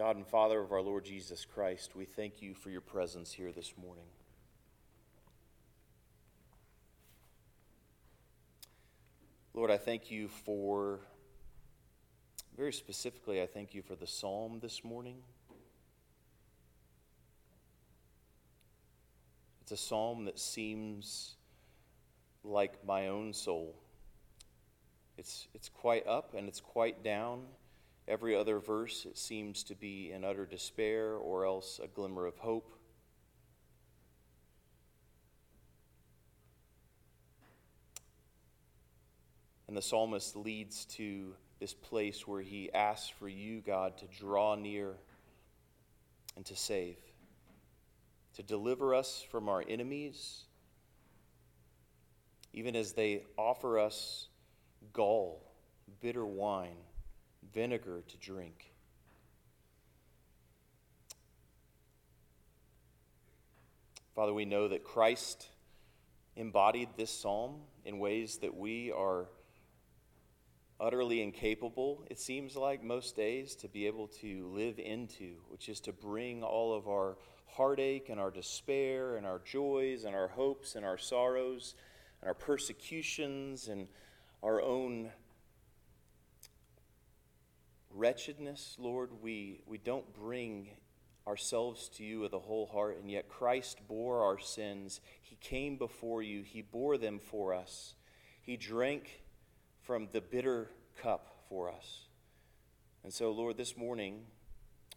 God and Father of our Lord Jesus Christ, we thank you for your presence here this morning. Lord, I thank you for, very specifically, I thank you for the psalm this morning. It's a psalm that seems like my own soul. It's, it's quite up and it's quite down. Every other verse, it seems to be in utter despair or else a glimmer of hope. And the psalmist leads to this place where he asks for you, God, to draw near and to save, to deliver us from our enemies, even as they offer us gall, bitter wine vinegar to drink. Father, we know that Christ embodied this psalm in ways that we are utterly incapable, it seems like, most days to be able to live into, which is to bring all of our heartache and our despair and our joys and our hopes and our sorrows and our persecutions and our own wretchedness, Lord, we, we don't bring ourselves to you with a whole heart, and yet Christ bore our sins. He came before you, He bore them for us. He drank from the bitter cup for us. And so, Lord, this morning,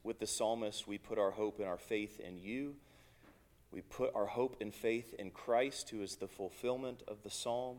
with the psalmist, we put our hope and our faith in you. We put our hope and faith in Christ, who is the fulfillment of the psalm.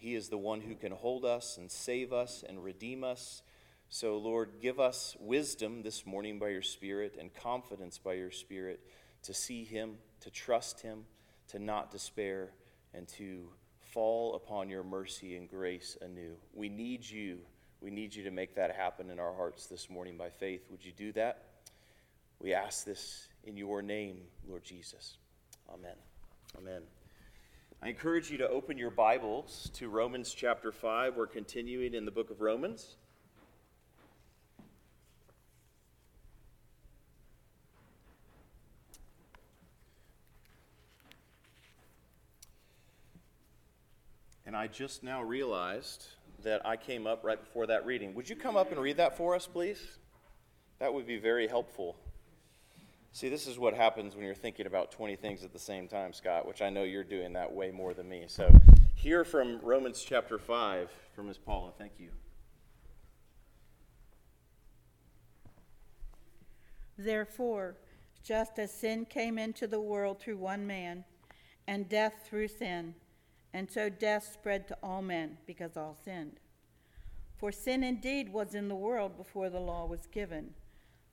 He is the one who can hold us and save us and redeem us. So, Lord, give us wisdom this morning by your Spirit and confidence by your Spirit to see Him, to trust Him, to not despair, and to fall upon your mercy and grace anew. We need you. We need you to make that happen in our hearts this morning by faith. Would you do that? We ask this in your name, Lord Jesus. Amen. Amen. I encourage you to open your Bibles to Romans chapter 5. We're continuing in the book of Romans. And I just now realized that I came up right before that reading. Would you come up and read that for us, please? That would be very helpful. See, this is what happens when you're thinking about 20 things at the same time, Scott, which I know you're doing that way more than me. So, hear from Romans chapter 5 from Ms. Paula. Thank you. Therefore, just as sin came into the world through one man, and death through sin, and so death spread to all men because all sinned. For sin indeed was in the world before the law was given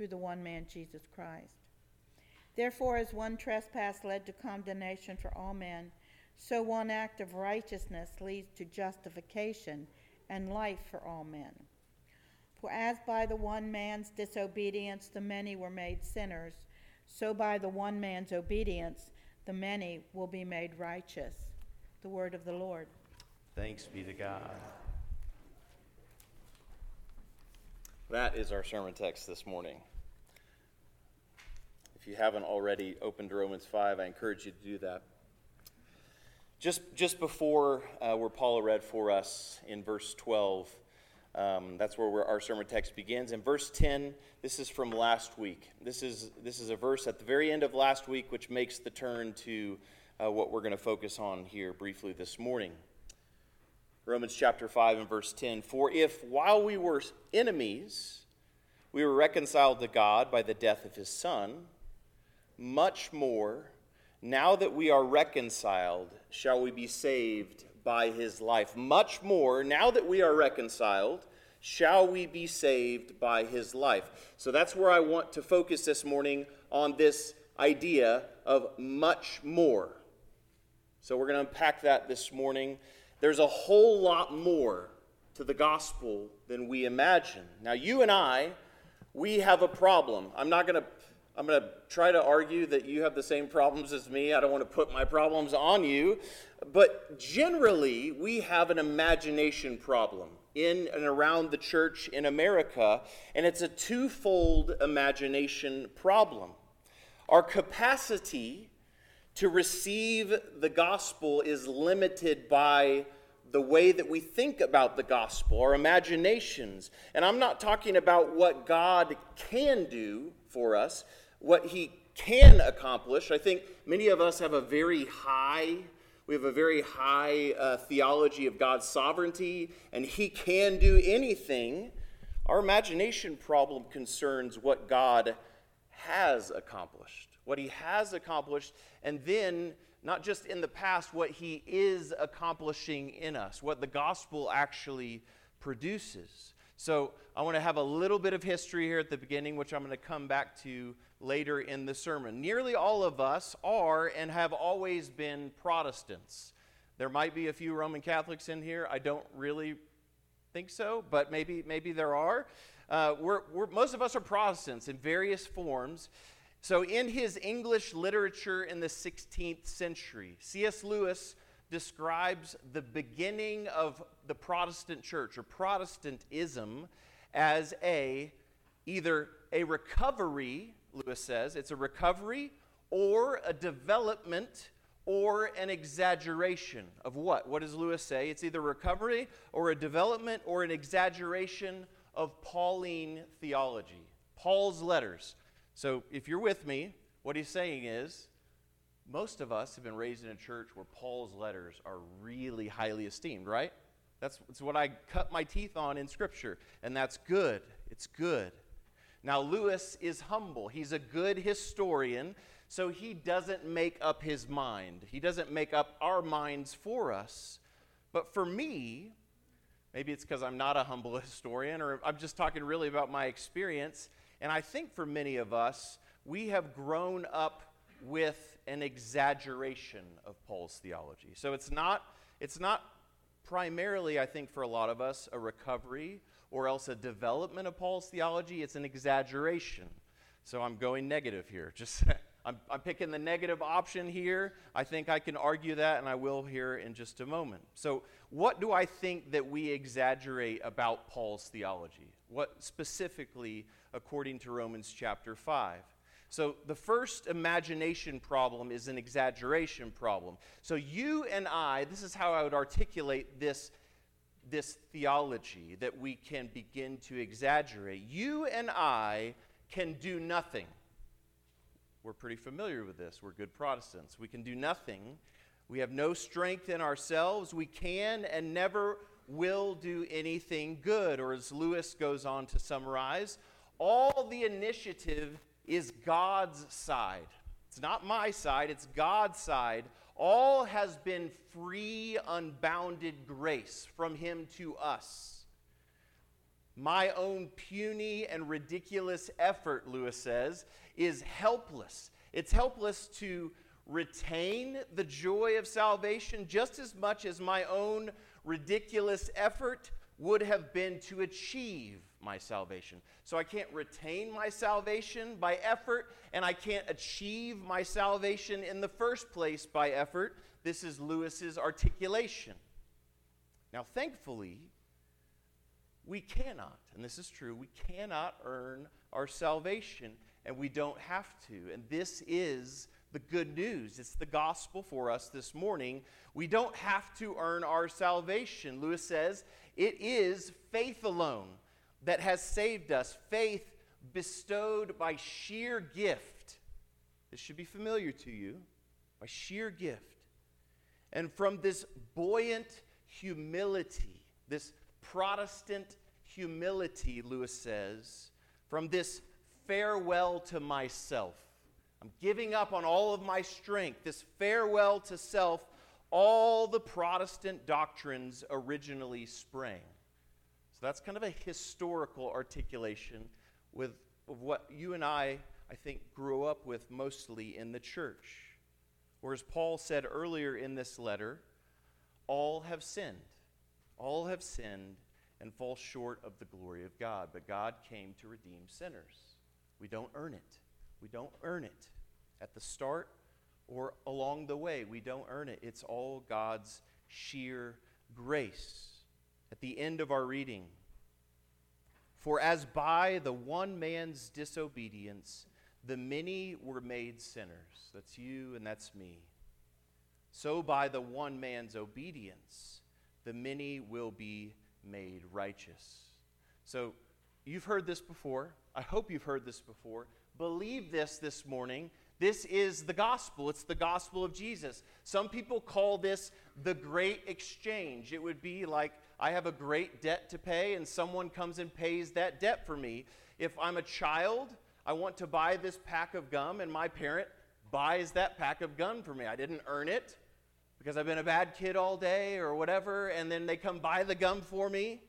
through the one man, Jesus Christ. Therefore, as one trespass led to condemnation for all men, so one act of righteousness leads to justification and life for all men. For as by the one man's disobedience the many were made sinners, so by the one man's obedience the many will be made righteous. The word of the Lord. Thanks be to God. That is our sermon text this morning. If you haven't already opened Romans 5, I encourage you to do that. Just, just before uh, where Paula read for us in verse 12, Um, that's where our sermon text begins. In verse 10, this is from last week. This is, this is a verse at the very end of last week, which makes the turn to uh, what we're going to focus on here briefly this morning. Romans chapter 5 and verse 10 For if while we were enemies, we were reconciled to God by the death of his Son, much more, now that we are reconciled, shall we be saved by his life. Much more, now that we are reconciled, shall we be saved by his life. So that's where I want to focus this morning on this idea of much more. So we're going to unpack that this morning. There's a whole lot more to the gospel than we imagine. Now, you and I, we have a problem. I'm not going to I'm going to try to argue that you have the same problems as me. I don't want to put my problems on you. But generally, we have an imagination problem in and around the church in America, and it's a twofold imagination problem. Our capacity to receive the gospel is limited by the way that we think about the gospel, our imaginations. And I'm not talking about what God can do for us, what He can accomplish. I think many of us have a very high we have a very high uh, theology of God's sovereignty, and He can do anything. Our imagination problem concerns what God has accomplished, what He has accomplished, and then not just in the past, what He is accomplishing in us, what the gospel actually produces. So I want to have a little bit of history here at the beginning, which I'm going to come back to later in the sermon. Nearly all of us are and have always been Protestants. There might be a few Roman Catholics in here. I don't really think so, but maybe, maybe there are. Uh, we're, we're, most of us are Protestants in various forms. So, in his English literature in the 16th century, C.S. Lewis describes the beginning of the Protestant church or Protestantism as a either a recovery Lewis says. It's a recovery or a development or an exaggeration of what? What does Lewis say? It's either recovery or a development or an exaggeration of Pauline theology, Paul's letters. So if you're with me, what he's saying is most of us have been raised in a church where Paul's letters are really highly esteemed, right? That's, that's what I cut my teeth on in Scripture, and that's good. It's good. Now, Lewis is humble. He's a good historian, so he doesn't make up his mind. He doesn't make up our minds for us. But for me, maybe it's because I'm not a humble historian, or I'm just talking really about my experience. And I think for many of us, we have grown up with an exaggeration of Paul's theology. So it's not, it's not primarily, I think, for a lot of us, a recovery or else a development of Paul's theology, it's an exaggeration. So I'm going negative here. Just I'm, I'm, picking the negative option here. I think I can argue that, and I will here in just a moment. So, what do I think that we exaggerate about Paul's theology? What specifically, according to Romans chapter 5? So, the first imagination problem is an exaggeration problem. So, you and I, this is how I would articulate this this theology that we can begin to exaggerate. You and I can do nothing. We're pretty familiar with this. We're good Protestants. We can do nothing. We have no strength in ourselves. We can and never will do anything good. Or as Lewis goes on to summarize, all the initiative is God's side. It's not my side, it's God's side all has been free, unbounded grace from Him to us. My own puny and ridiculous effort, Lewis says, is helpless. It's helpless to retain the joy of salvation just as much as my own ridiculous effort would have been to achieve my salvation. So I can't retain my salvation by effort, and I can't achieve my salvation in the first place by effort. This is Lewis's articulation. Now, thankfully, we cannot, and this is true, we cannot earn our salvation, and we don't have to. And this is the good news. It's the gospel for us this morning. We don't have to earn our salvation. Lewis says it is faith alone that has saved us, faith bestowed by sheer gift. This should be familiar to you by sheer gift. And from this buoyant humility, this Protestant humility, Lewis says, from this farewell to myself. I'm giving up on all of my strength, this farewell to self, all the Protestant doctrines originally sprang. So that's kind of a historical articulation with, of what you and I, I think, grew up with mostly in the church. Or as Paul said earlier in this letter, all have sinned. All have sinned and fall short of the glory of God. But God came to redeem sinners. We don't earn it. We don't earn it. At the start or along the way, we don't earn it. It's all God's sheer grace. At the end of our reading, for as by the one man's disobedience, the many were made sinners. That's you and that's me. So by the one man's obedience, the many will be made righteous. So you've heard this before. I hope you've heard this before. Believe this this morning. This is the gospel. It's the gospel of Jesus. Some people call this the great exchange. It would be like I have a great debt to pay, and someone comes and pays that debt for me. If I'm a child, I want to buy this pack of gum, and my parent buys that pack of gum for me. I didn't earn it because I've been a bad kid all day or whatever, and then they come buy the gum for me.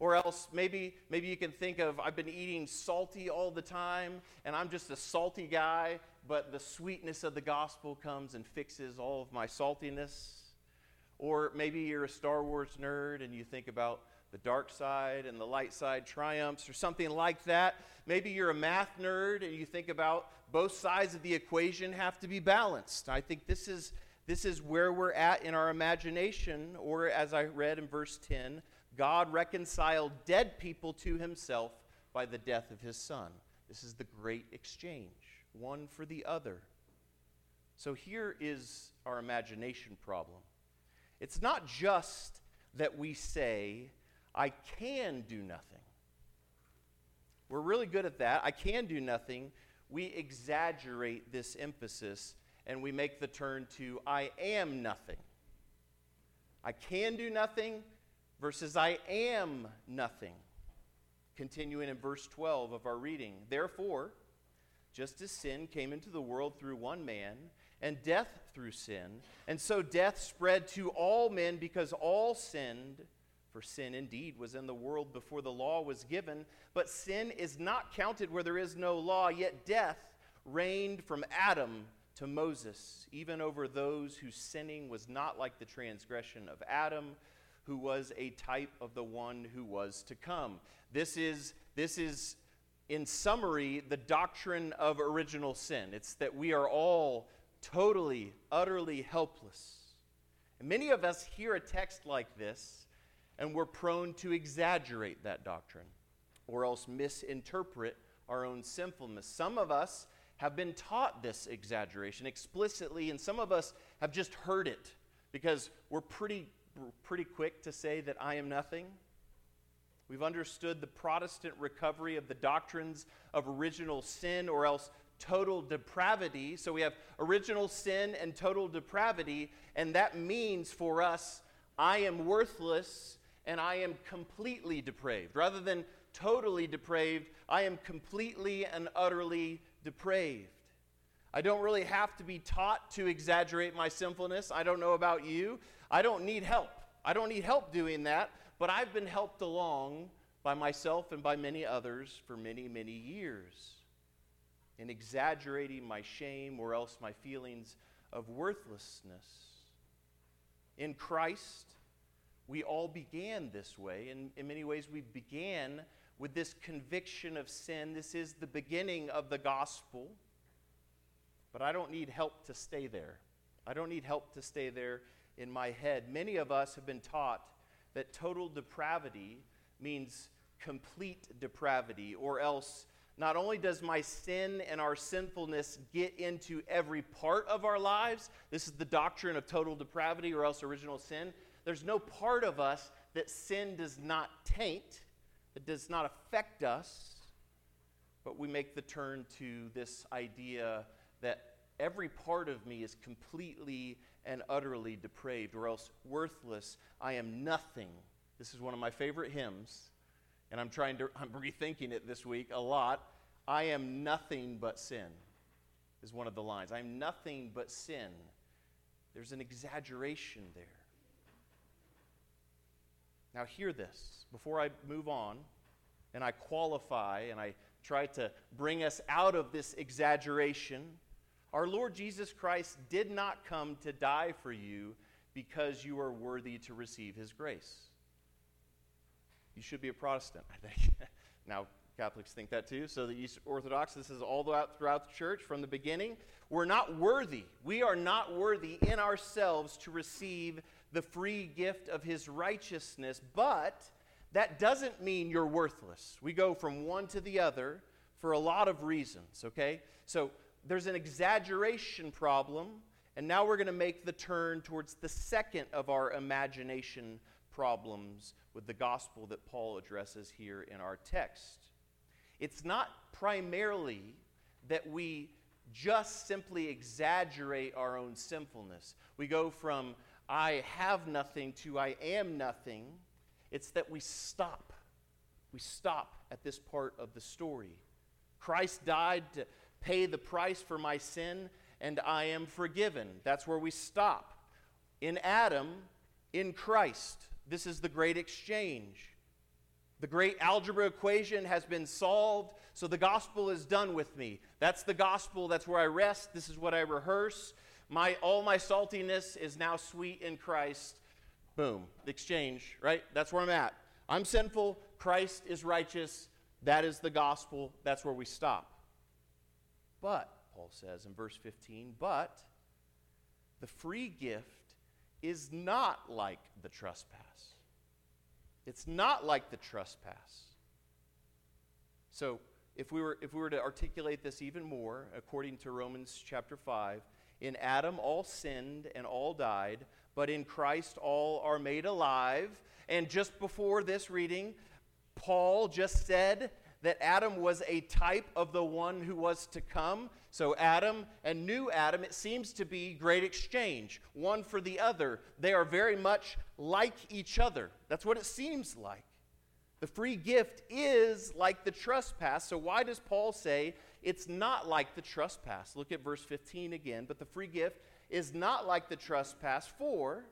Or else maybe maybe you can think of I've been eating salty all the time and I'm just a salty guy, but the sweetness of the gospel comes and fixes all of my saltiness. Or maybe you're a Star Wars nerd and you think about the dark side and the light side triumphs or something like that. Maybe you're a math nerd and you think about both sides of the equation have to be balanced. I think this is this is where we're at in our imagination or as I read in verse 10, God reconciled dead people to himself by the death of his son. This is the great exchange, one for the other. So here is our imagination problem. It's not just that we say, I can do nothing. We're really good at that. I can do nothing. We exaggerate this emphasis and we make the turn to I am nothing. I can do nothing versus I am nothing. Continuing in verse 12 of our reading. Therefore, just as sin came into the world through one man, and death through sin, and so death spread to all men because all sinned. For sin indeed was in the world before the law was given, but sin is not counted where there is no law, yet death reigned from Adam to Moses, even over those whose sinning was not like the transgression of Adam, who was a type of the one who was to come. This is, this is in summary, the doctrine of original sin. It's that we are all totally, utterly helpless. And many of us hear a text like this, and we're prone to exaggerate that doctrine or else misinterpret our own sinfulness. Some of us have been taught this exaggeration explicitly, and some of us have just heard it because we're pretty pretty quick to say that I am nothing. We've understood the Protestant recovery of the doctrines of original sin or else total depravity. So we have original sin and total depravity, and that means for us, I am worthless and I am completely depraved. Rather than totally depraved, I am completely and utterly depraved. I don't really have to be taught to exaggerate my sinfulness. I don't know about you. I don't need help. I don't need help doing that, but I've been helped along by myself and by many others for many, many years in exaggerating my shame or else my feelings of worthlessness. In Christ, we all began this way. In, in many ways, we began with this conviction of sin. This is the beginning of the gospel. But I don't need help to stay there. I don't need help to stay there in my head. Many of us have been taught that total depravity means complete depravity, or else not only does my sin and our sinfulness get into every part of our lives, this is the doctrine of total depravity or else original sin, there's no part of us that sin does not taint, that does not affect us, but we make the turn to this idea that every part of me is completely and utterly depraved, or else worthless. I am nothing. This is one of my favorite hymns, and I'm trying to, I'm rethinking it this week a lot. I am nothing but sin, is one of the lines. I'm nothing but sin. There's an exaggeration there. Now, hear this before I move on and I qualify and I try to bring us out of this exaggeration. Our Lord Jesus Christ did not come to die for you because you are worthy to receive his grace. You should be a Protestant, I think. now, Catholics think that too. So, the East Orthodox, this is all throughout the church from the beginning. We're not worthy. We are not worthy in ourselves to receive the free gift of his righteousness, but that doesn't mean you're worthless. We go from one to the other for a lot of reasons, okay? So there's an exaggeration problem, and now we're going to make the turn towards the second of our imagination problems with the gospel that Paul addresses here in our text. It's not primarily that we just simply exaggerate our own sinfulness. We go from I have nothing to I am nothing. It's that we stop. We stop at this part of the story. Christ died to pay the price for my sin, and I am forgiven. That's where we stop. In Adam, in Christ, this is the great exchange. The great algebra equation has been solved, so the gospel is done with me. That's the gospel. That's where I rest. This is what I rehearse. My, all my saltiness is now sweet in Christ. Boom. Exchange, right? That's where I'm at. I'm sinful. Christ is righteous. That is the gospel. That's where we stop. But, Paul says in verse 15, but the free gift is not like the trespass. It's not like the trespass. So, if we were, if we were to articulate this even more, according to Romans chapter 5, in Adam all sinned and all died, but in Christ all are made alive. And just before this reading, Paul just said that Adam was a type of the one who was to come. So, Adam and new Adam, it seems to be great exchange, one for the other. They are very much like each other. That's what it seems like. The free gift is like the trespass. So, why does Paul say it's not like the trespass? Look at verse 15 again. But the free gift is not like the trespass, for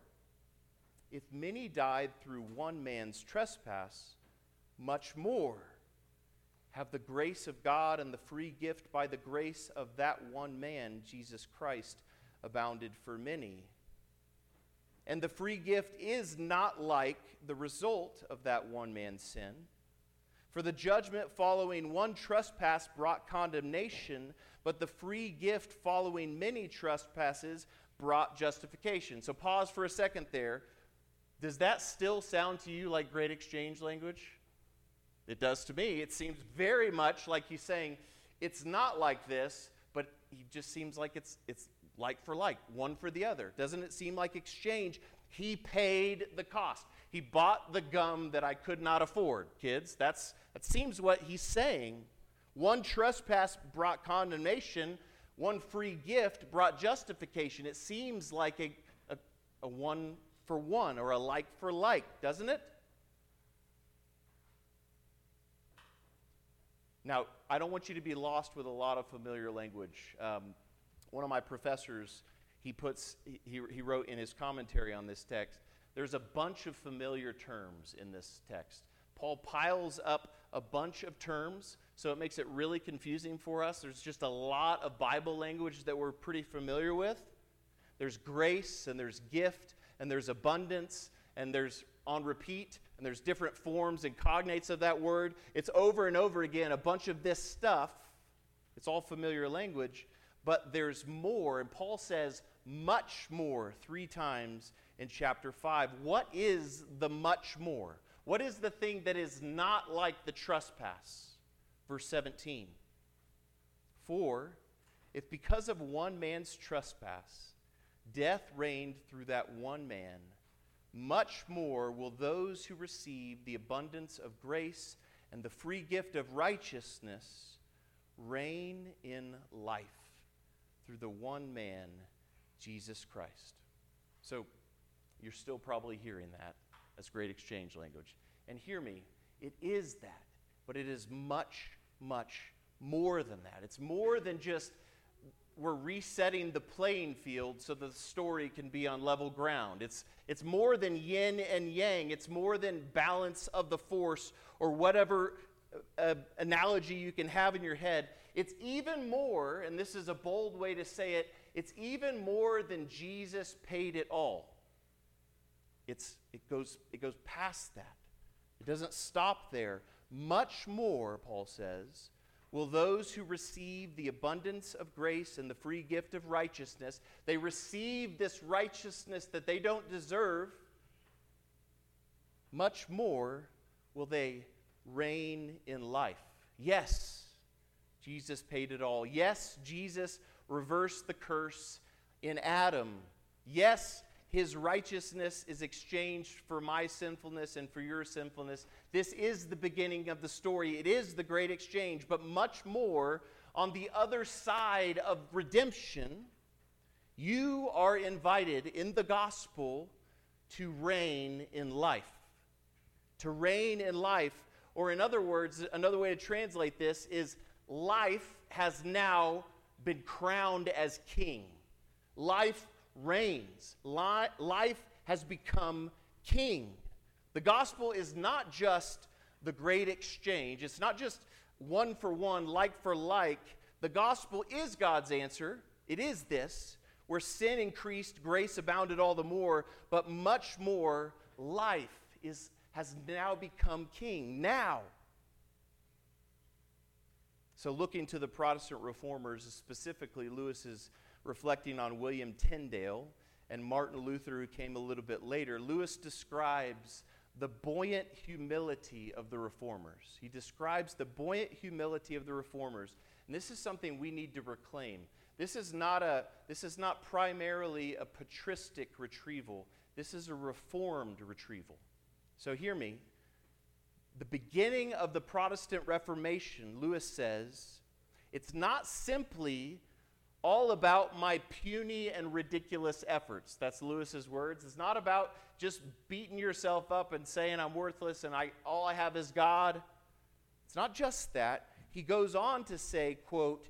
if many died through one man's trespass, much more have the grace of God and the free gift by the grace of that one man, Jesus Christ, abounded for many. And the free gift is not like the result of that one man's sin. For the judgment following one trespass brought condemnation, but the free gift following many trespasses brought justification. So pause for a second there. Does that still sound to you like great exchange language? It does to me. It seems very much like he's saying, it's not like this, but he just seems like it's, it's like for like, one for the other. Doesn't it seem like exchange? He paid the cost. He bought the gum that I could not afford, kids. That's, that seems what he's saying. One trespass brought condemnation, one free gift brought justification. It seems like a, a, a one for one or a like for like, doesn't it? Now, I don't want you to be lost with a lot of familiar language. Um, one of my professors, he, puts, he, he wrote in his commentary on this text, there's a bunch of familiar terms in this text. Paul piles up a bunch of terms, so it makes it really confusing for us. There's just a lot of Bible language that we're pretty familiar with. There's grace, and there's gift, and there's abundance, and there's on repeat, and there's different forms and cognates of that word. It's over and over again, a bunch of this stuff. It's all familiar language, but there's more, and Paul says much more three times in chapter 5. What is the much more? What is the thing that is not like the trespass? Verse 17. For if because of one man's trespass death reigned through that one man, much more will those who receive the abundance of grace and the free gift of righteousness reign in life through the one man, Jesus Christ. So, you're still probably hearing that. That's great exchange language. And hear me, it is that, but it is much, much more than that. It's more than just we're resetting the playing field so the story can be on level ground. It's, it's more than yin and yang, it's more than balance of the force or whatever uh, analogy you can have in your head. It's even more, and this is a bold way to say it, it's even more than Jesus paid it all. It's, it, goes, it goes past that. It doesn't stop there. Much more, Paul says, will those who receive the abundance of grace and the free gift of righteousness, they receive this righteousness that they don't deserve, much more will they reign in life. Yes, Jesus paid it all. Yes, Jesus reversed the curse in Adam. Yes, his righteousness is exchanged for my sinfulness and for your sinfulness. This is the beginning of the story. It is the great exchange, but much more on the other side of redemption. You are invited in the gospel to reign in life. To reign in life, or in other words, another way to translate this is life has now been crowned as king. Life reigns. Life has become king. The gospel is not just the great exchange, it's not just one for one, like for like. The gospel is God's answer. It is this where sin increased, grace abounded all the more, but much more life is, has now become king. Now, so, looking to the Protestant reformers, specifically Lewis is reflecting on William Tyndale and Martin Luther, who came a little bit later, Lewis describes the buoyant humility of the reformers. He describes the buoyant humility of the reformers. And this is something we need to reclaim. This is not, a, this is not primarily a patristic retrieval, this is a reformed retrieval. So hear me. The beginning of the Protestant Reformation, Lewis says, it's not simply all about my puny and ridiculous efforts. That's Lewis's words. It's not about just beating yourself up and saying I'm worthless and I all I have is God. It's not just that. He goes on to say, quote,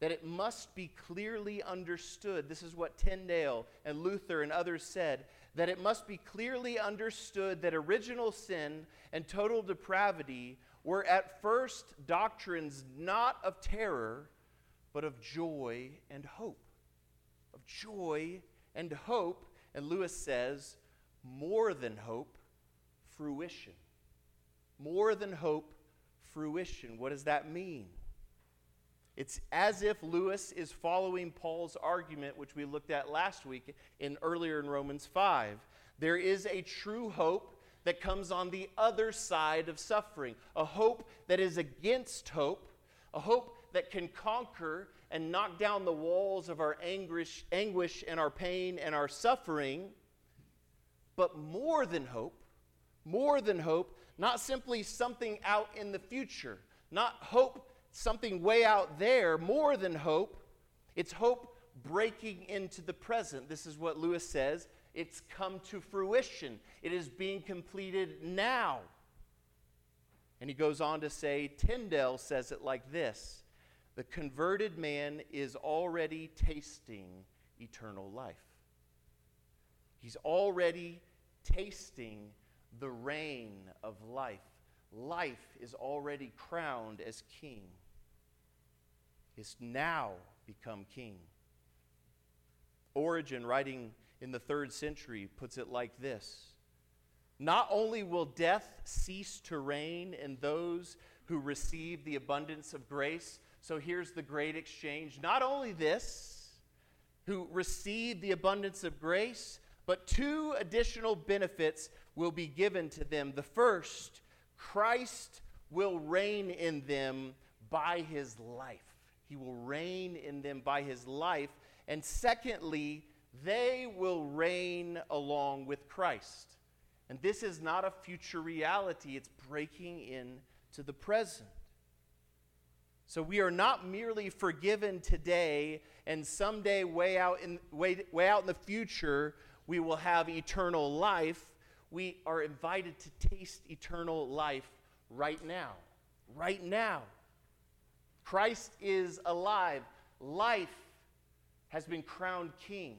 that it must be clearly understood. This is what Tyndale and Luther and others said that it must be clearly understood that original sin and total depravity were at first doctrines not of terror but of joy and hope. Of joy and hope. And Lewis says, more than hope, fruition. More than hope, fruition. What does that mean? It's as if Lewis is following Paul's argument, which we looked at last week in earlier in Romans 5. There is a true hope that comes on the other side of suffering, a hope that is against hope, a hope that can conquer and knock down the walls of our anguish, anguish and our pain and our suffering, but more than hope, more than hope, not simply something out in the future, not hope, something way out there, more than hope. It's hope breaking into the present. This is what Lewis says. It's come to fruition. It is being completed now. And he goes on to say, Tyndale says it like this the converted man is already tasting eternal life. He's already tasting the reign of life. Life is already crowned as king. He's now become king. Origen, writing in the third century, puts it like this Not only will death cease to reign in those who receive the abundance of grace, so here's the great exchange. Not only this, who receive the abundance of grace, but two additional benefits will be given to them. The first, Christ will reign in them by his life. He will reign in them by his life. And secondly, they will reign along with Christ. And this is not a future reality, it's breaking into the present. So we are not merely forgiven today, and someday, way out in, way, way out in the future, we will have eternal life. We are invited to taste eternal life right now. Right now. Christ is alive. Life has been crowned king,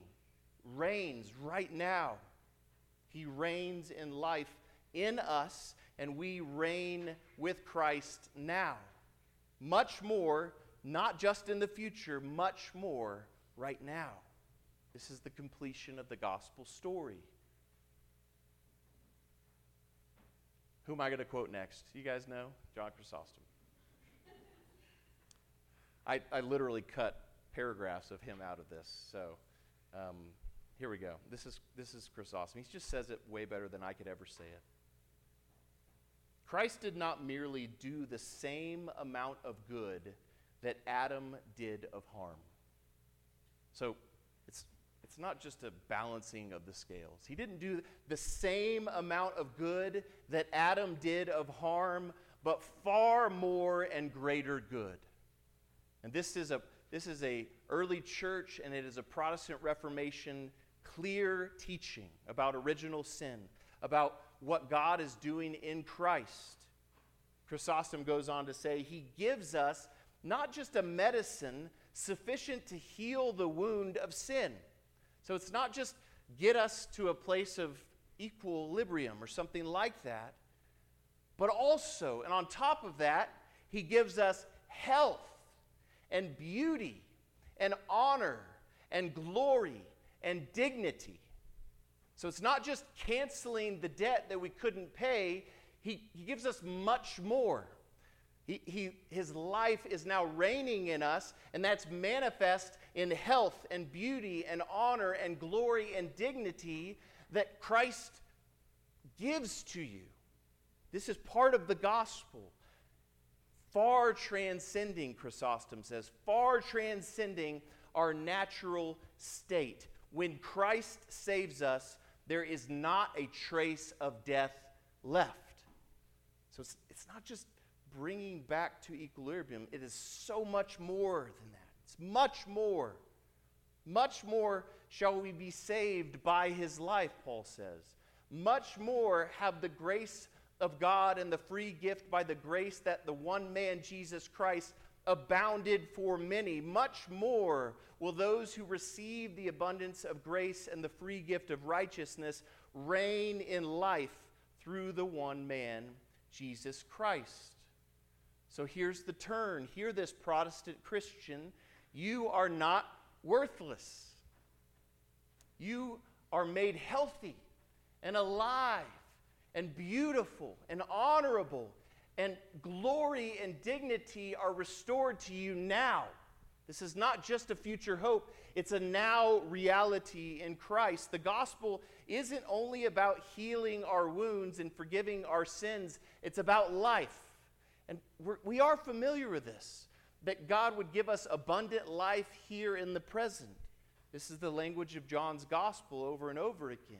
reigns right now. He reigns in life in us, and we reign with Christ now. Much more, not just in the future, much more right now. This is the completion of the gospel story. Who am I going to quote next? You guys know? John Chrysostom. I, I literally cut paragraphs of him out of this. So um, here we go. This is, this is Chrysostom. He just says it way better than I could ever say it. Christ did not merely do the same amount of good that Adam did of harm. So it's, it's not just a balancing of the scales. He didn't do the same amount of good that Adam did of harm, but far more and greater good. And this is a this is a early church and it is a Protestant Reformation clear teaching about original sin, about what God is doing in Christ. Chrysostom goes on to say he gives us not just a medicine sufficient to heal the wound of sin. So it's not just get us to a place of equilibrium or something like that, but also, and on top of that, he gives us health and beauty and honor and glory and dignity. So it's not just canceling the debt that we couldn't pay, he, he gives us much more. He, he, his life is now reigning in us, and that's manifest in health and beauty and honor and glory and dignity that Christ gives to you. This is part of the gospel far transcending, Chrysostom says, far transcending our natural state. When Christ saves us, there is not a trace of death left. So it's, it's not just bringing back to equilibrium, it is so much more than that. It's much more. Much more shall we be saved by his life, Paul says. Much more have the grace of God and the free gift by the grace that the one man, Jesus Christ, abounded for many. Much more will those who receive the abundance of grace and the free gift of righteousness reign in life through the one man, Jesus Christ. So here's the turn. Hear this, Protestant Christian. You are not worthless. You are made healthy and alive and beautiful and honorable, and glory and dignity are restored to you now. This is not just a future hope, it's a now reality in Christ. The gospel isn't only about healing our wounds and forgiving our sins, it's about life. And we're, we are familiar with this that God would give us abundant life here in the present. This is the language of John's gospel over and over again.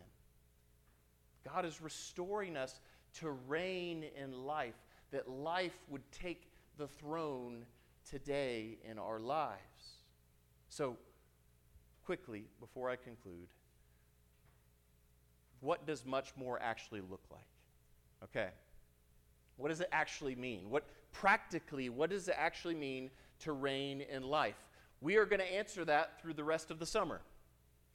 God is restoring us to reign in life, that life would take the throne today in our lives. So, quickly, before I conclude, what does much more actually look like? Okay. What does it actually mean? What practically, what does it actually mean to reign in life? We are going to answer that through the rest of the summer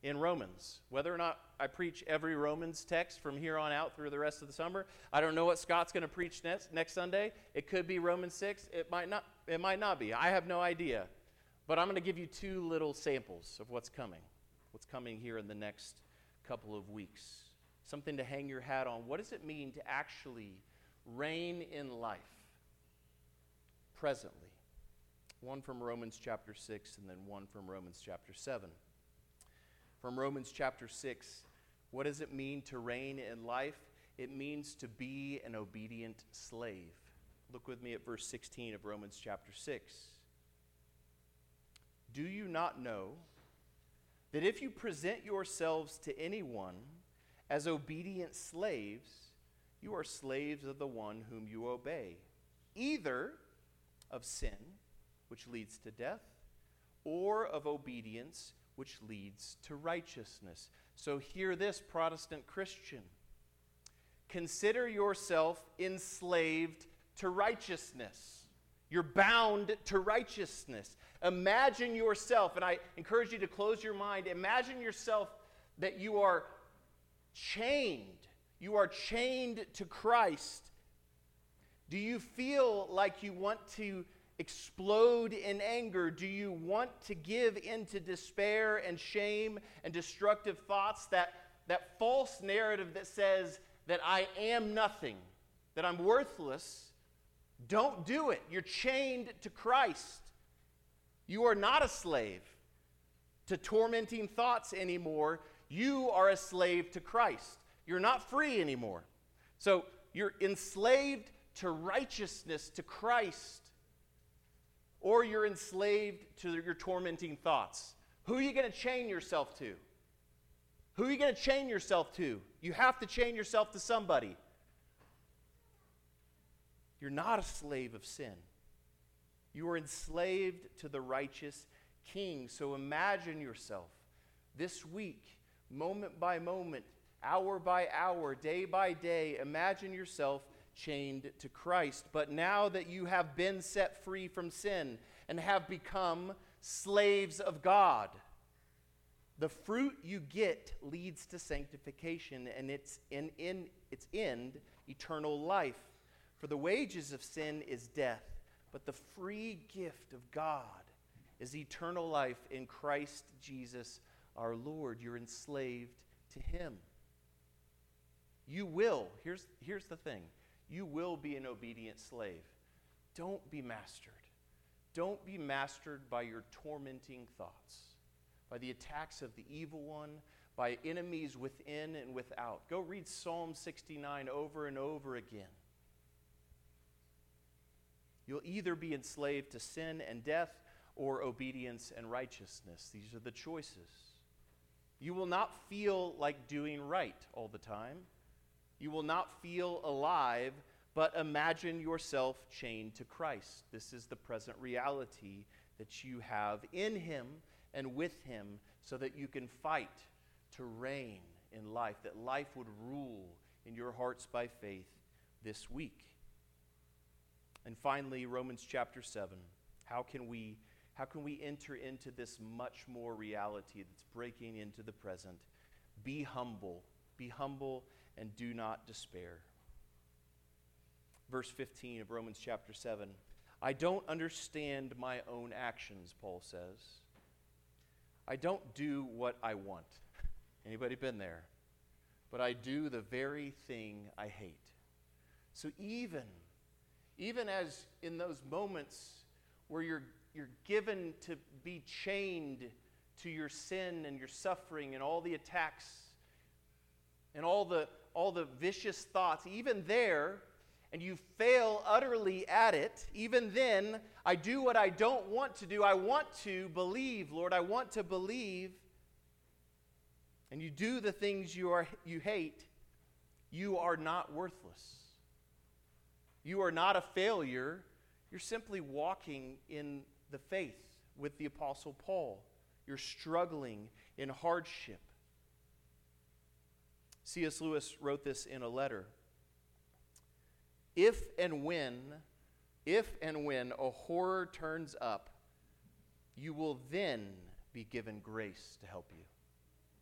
in Romans. Whether or not I preach every Romans text from here on out through the rest of the summer, I don't know what Scott's going to preach next, next Sunday. It could be Romans 6, it might not it might not be. I have no idea. But I'm going to give you two little samples of what's coming. What's coming here in the next couple of weeks. Something to hang your hat on. What does it mean to actually reign in life presently? One from Romans chapter 6 and then one from Romans chapter 7 from Romans chapter 6. What does it mean to reign in life? It means to be an obedient slave. Look with me at verse 16 of Romans chapter 6. Do you not know that if you present yourselves to anyone As obedient slaves, you are slaves of the one whom you obey, either of sin, which leads to death, or of obedience, which leads to righteousness. So, hear this, Protestant Christian. Consider yourself enslaved to righteousness. You're bound to righteousness. Imagine yourself, and I encourage you to close your mind, imagine yourself that you are chained. You are chained to Christ. Do you feel like you want to explode in anger? Do you want to give into despair and shame and destructive thoughts? That, that false narrative that says that I am nothing, that I'm worthless. Don't do it. You're chained to Christ. You are not a slave to tormenting thoughts anymore. You are a slave to Christ. You're not free anymore. So you're enslaved to righteousness, to Christ, or you're enslaved to your tormenting thoughts. Who are you going to chain yourself to? Who are you going to chain yourself to? You have to chain yourself to somebody. You're not a slave of sin. You are enslaved to the righteous king. So imagine yourself this week, moment by moment, hour by hour, day by day, imagine yourself chained to Christ. But now that you have been set free from sin and have become slaves of God, the fruit you get leads to sanctification and it's in, in its end eternal life. For the wages of sin is death, but the free gift of God is eternal life in Christ Jesus our Lord. You're enslaved to Him. You will, here's, here's the thing you will be an obedient slave. Don't be mastered. Don't be mastered by your tormenting thoughts, by the attacks of the evil one, by enemies within and without. Go read Psalm 69 over and over again. You'll either be enslaved to sin and death or obedience and righteousness. These are the choices. You will not feel like doing right all the time. You will not feel alive, but imagine yourself chained to Christ. This is the present reality that you have in Him and with Him so that you can fight to reign in life, that life would rule in your hearts by faith this week. And finally, Romans chapter 7. How can we, how can we enter into this much more reality that's breaking into the present? Be humble. Be humble and do not despair. Verse 15 of Romans chapter 7. I don't understand my own actions, Paul says. I don't do what I want. Anybody been there? But I do the very thing I hate. So even even as in those moments where you're you're given to be chained to your sin and your suffering and all the attacks and all the all the vicious thoughts, even there, and you fail utterly at it, even then, I do what I don't want to do. I want to believe, Lord. I want to believe. And you do the things you, are, you hate, you are not worthless. You are not a failure. You're simply walking in the faith with the Apostle Paul. You're struggling in hardship. C.S. Lewis wrote this in a letter. If and when, if and when a horror turns up, you will then be given grace to help you.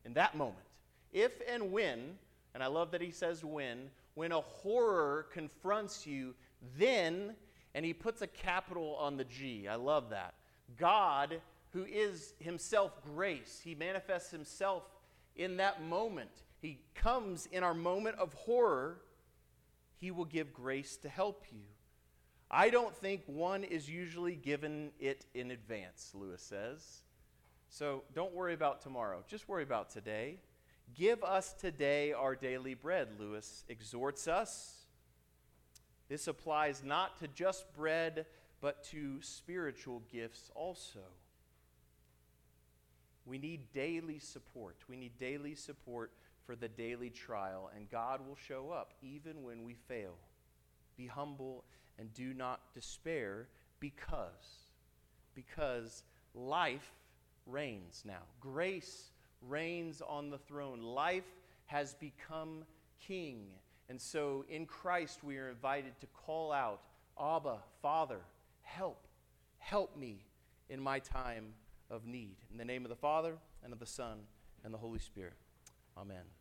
In that moment, if and when, and I love that he says when, when a horror confronts you, then, and he puts a capital on the G. I love that. God, who is himself grace, he manifests himself in that moment. He comes in our moment of horror, He will give grace to help you. I don't think one is usually given it in advance, Lewis says. So don't worry about tomorrow. Just worry about today. Give us today our daily bread, Lewis exhorts us. This applies not to just bread, but to spiritual gifts also. We need daily support. We need daily support for the daily trial, and God will show up even when we fail. Be humble and do not despair because because life reigns now. Grace reigns on the throne. Life has become king. And so in Christ we are invited to call out, Abba, Father, help, help me in my time of need. In the name of the Father, and of the Son, and the Holy Spirit. Amen.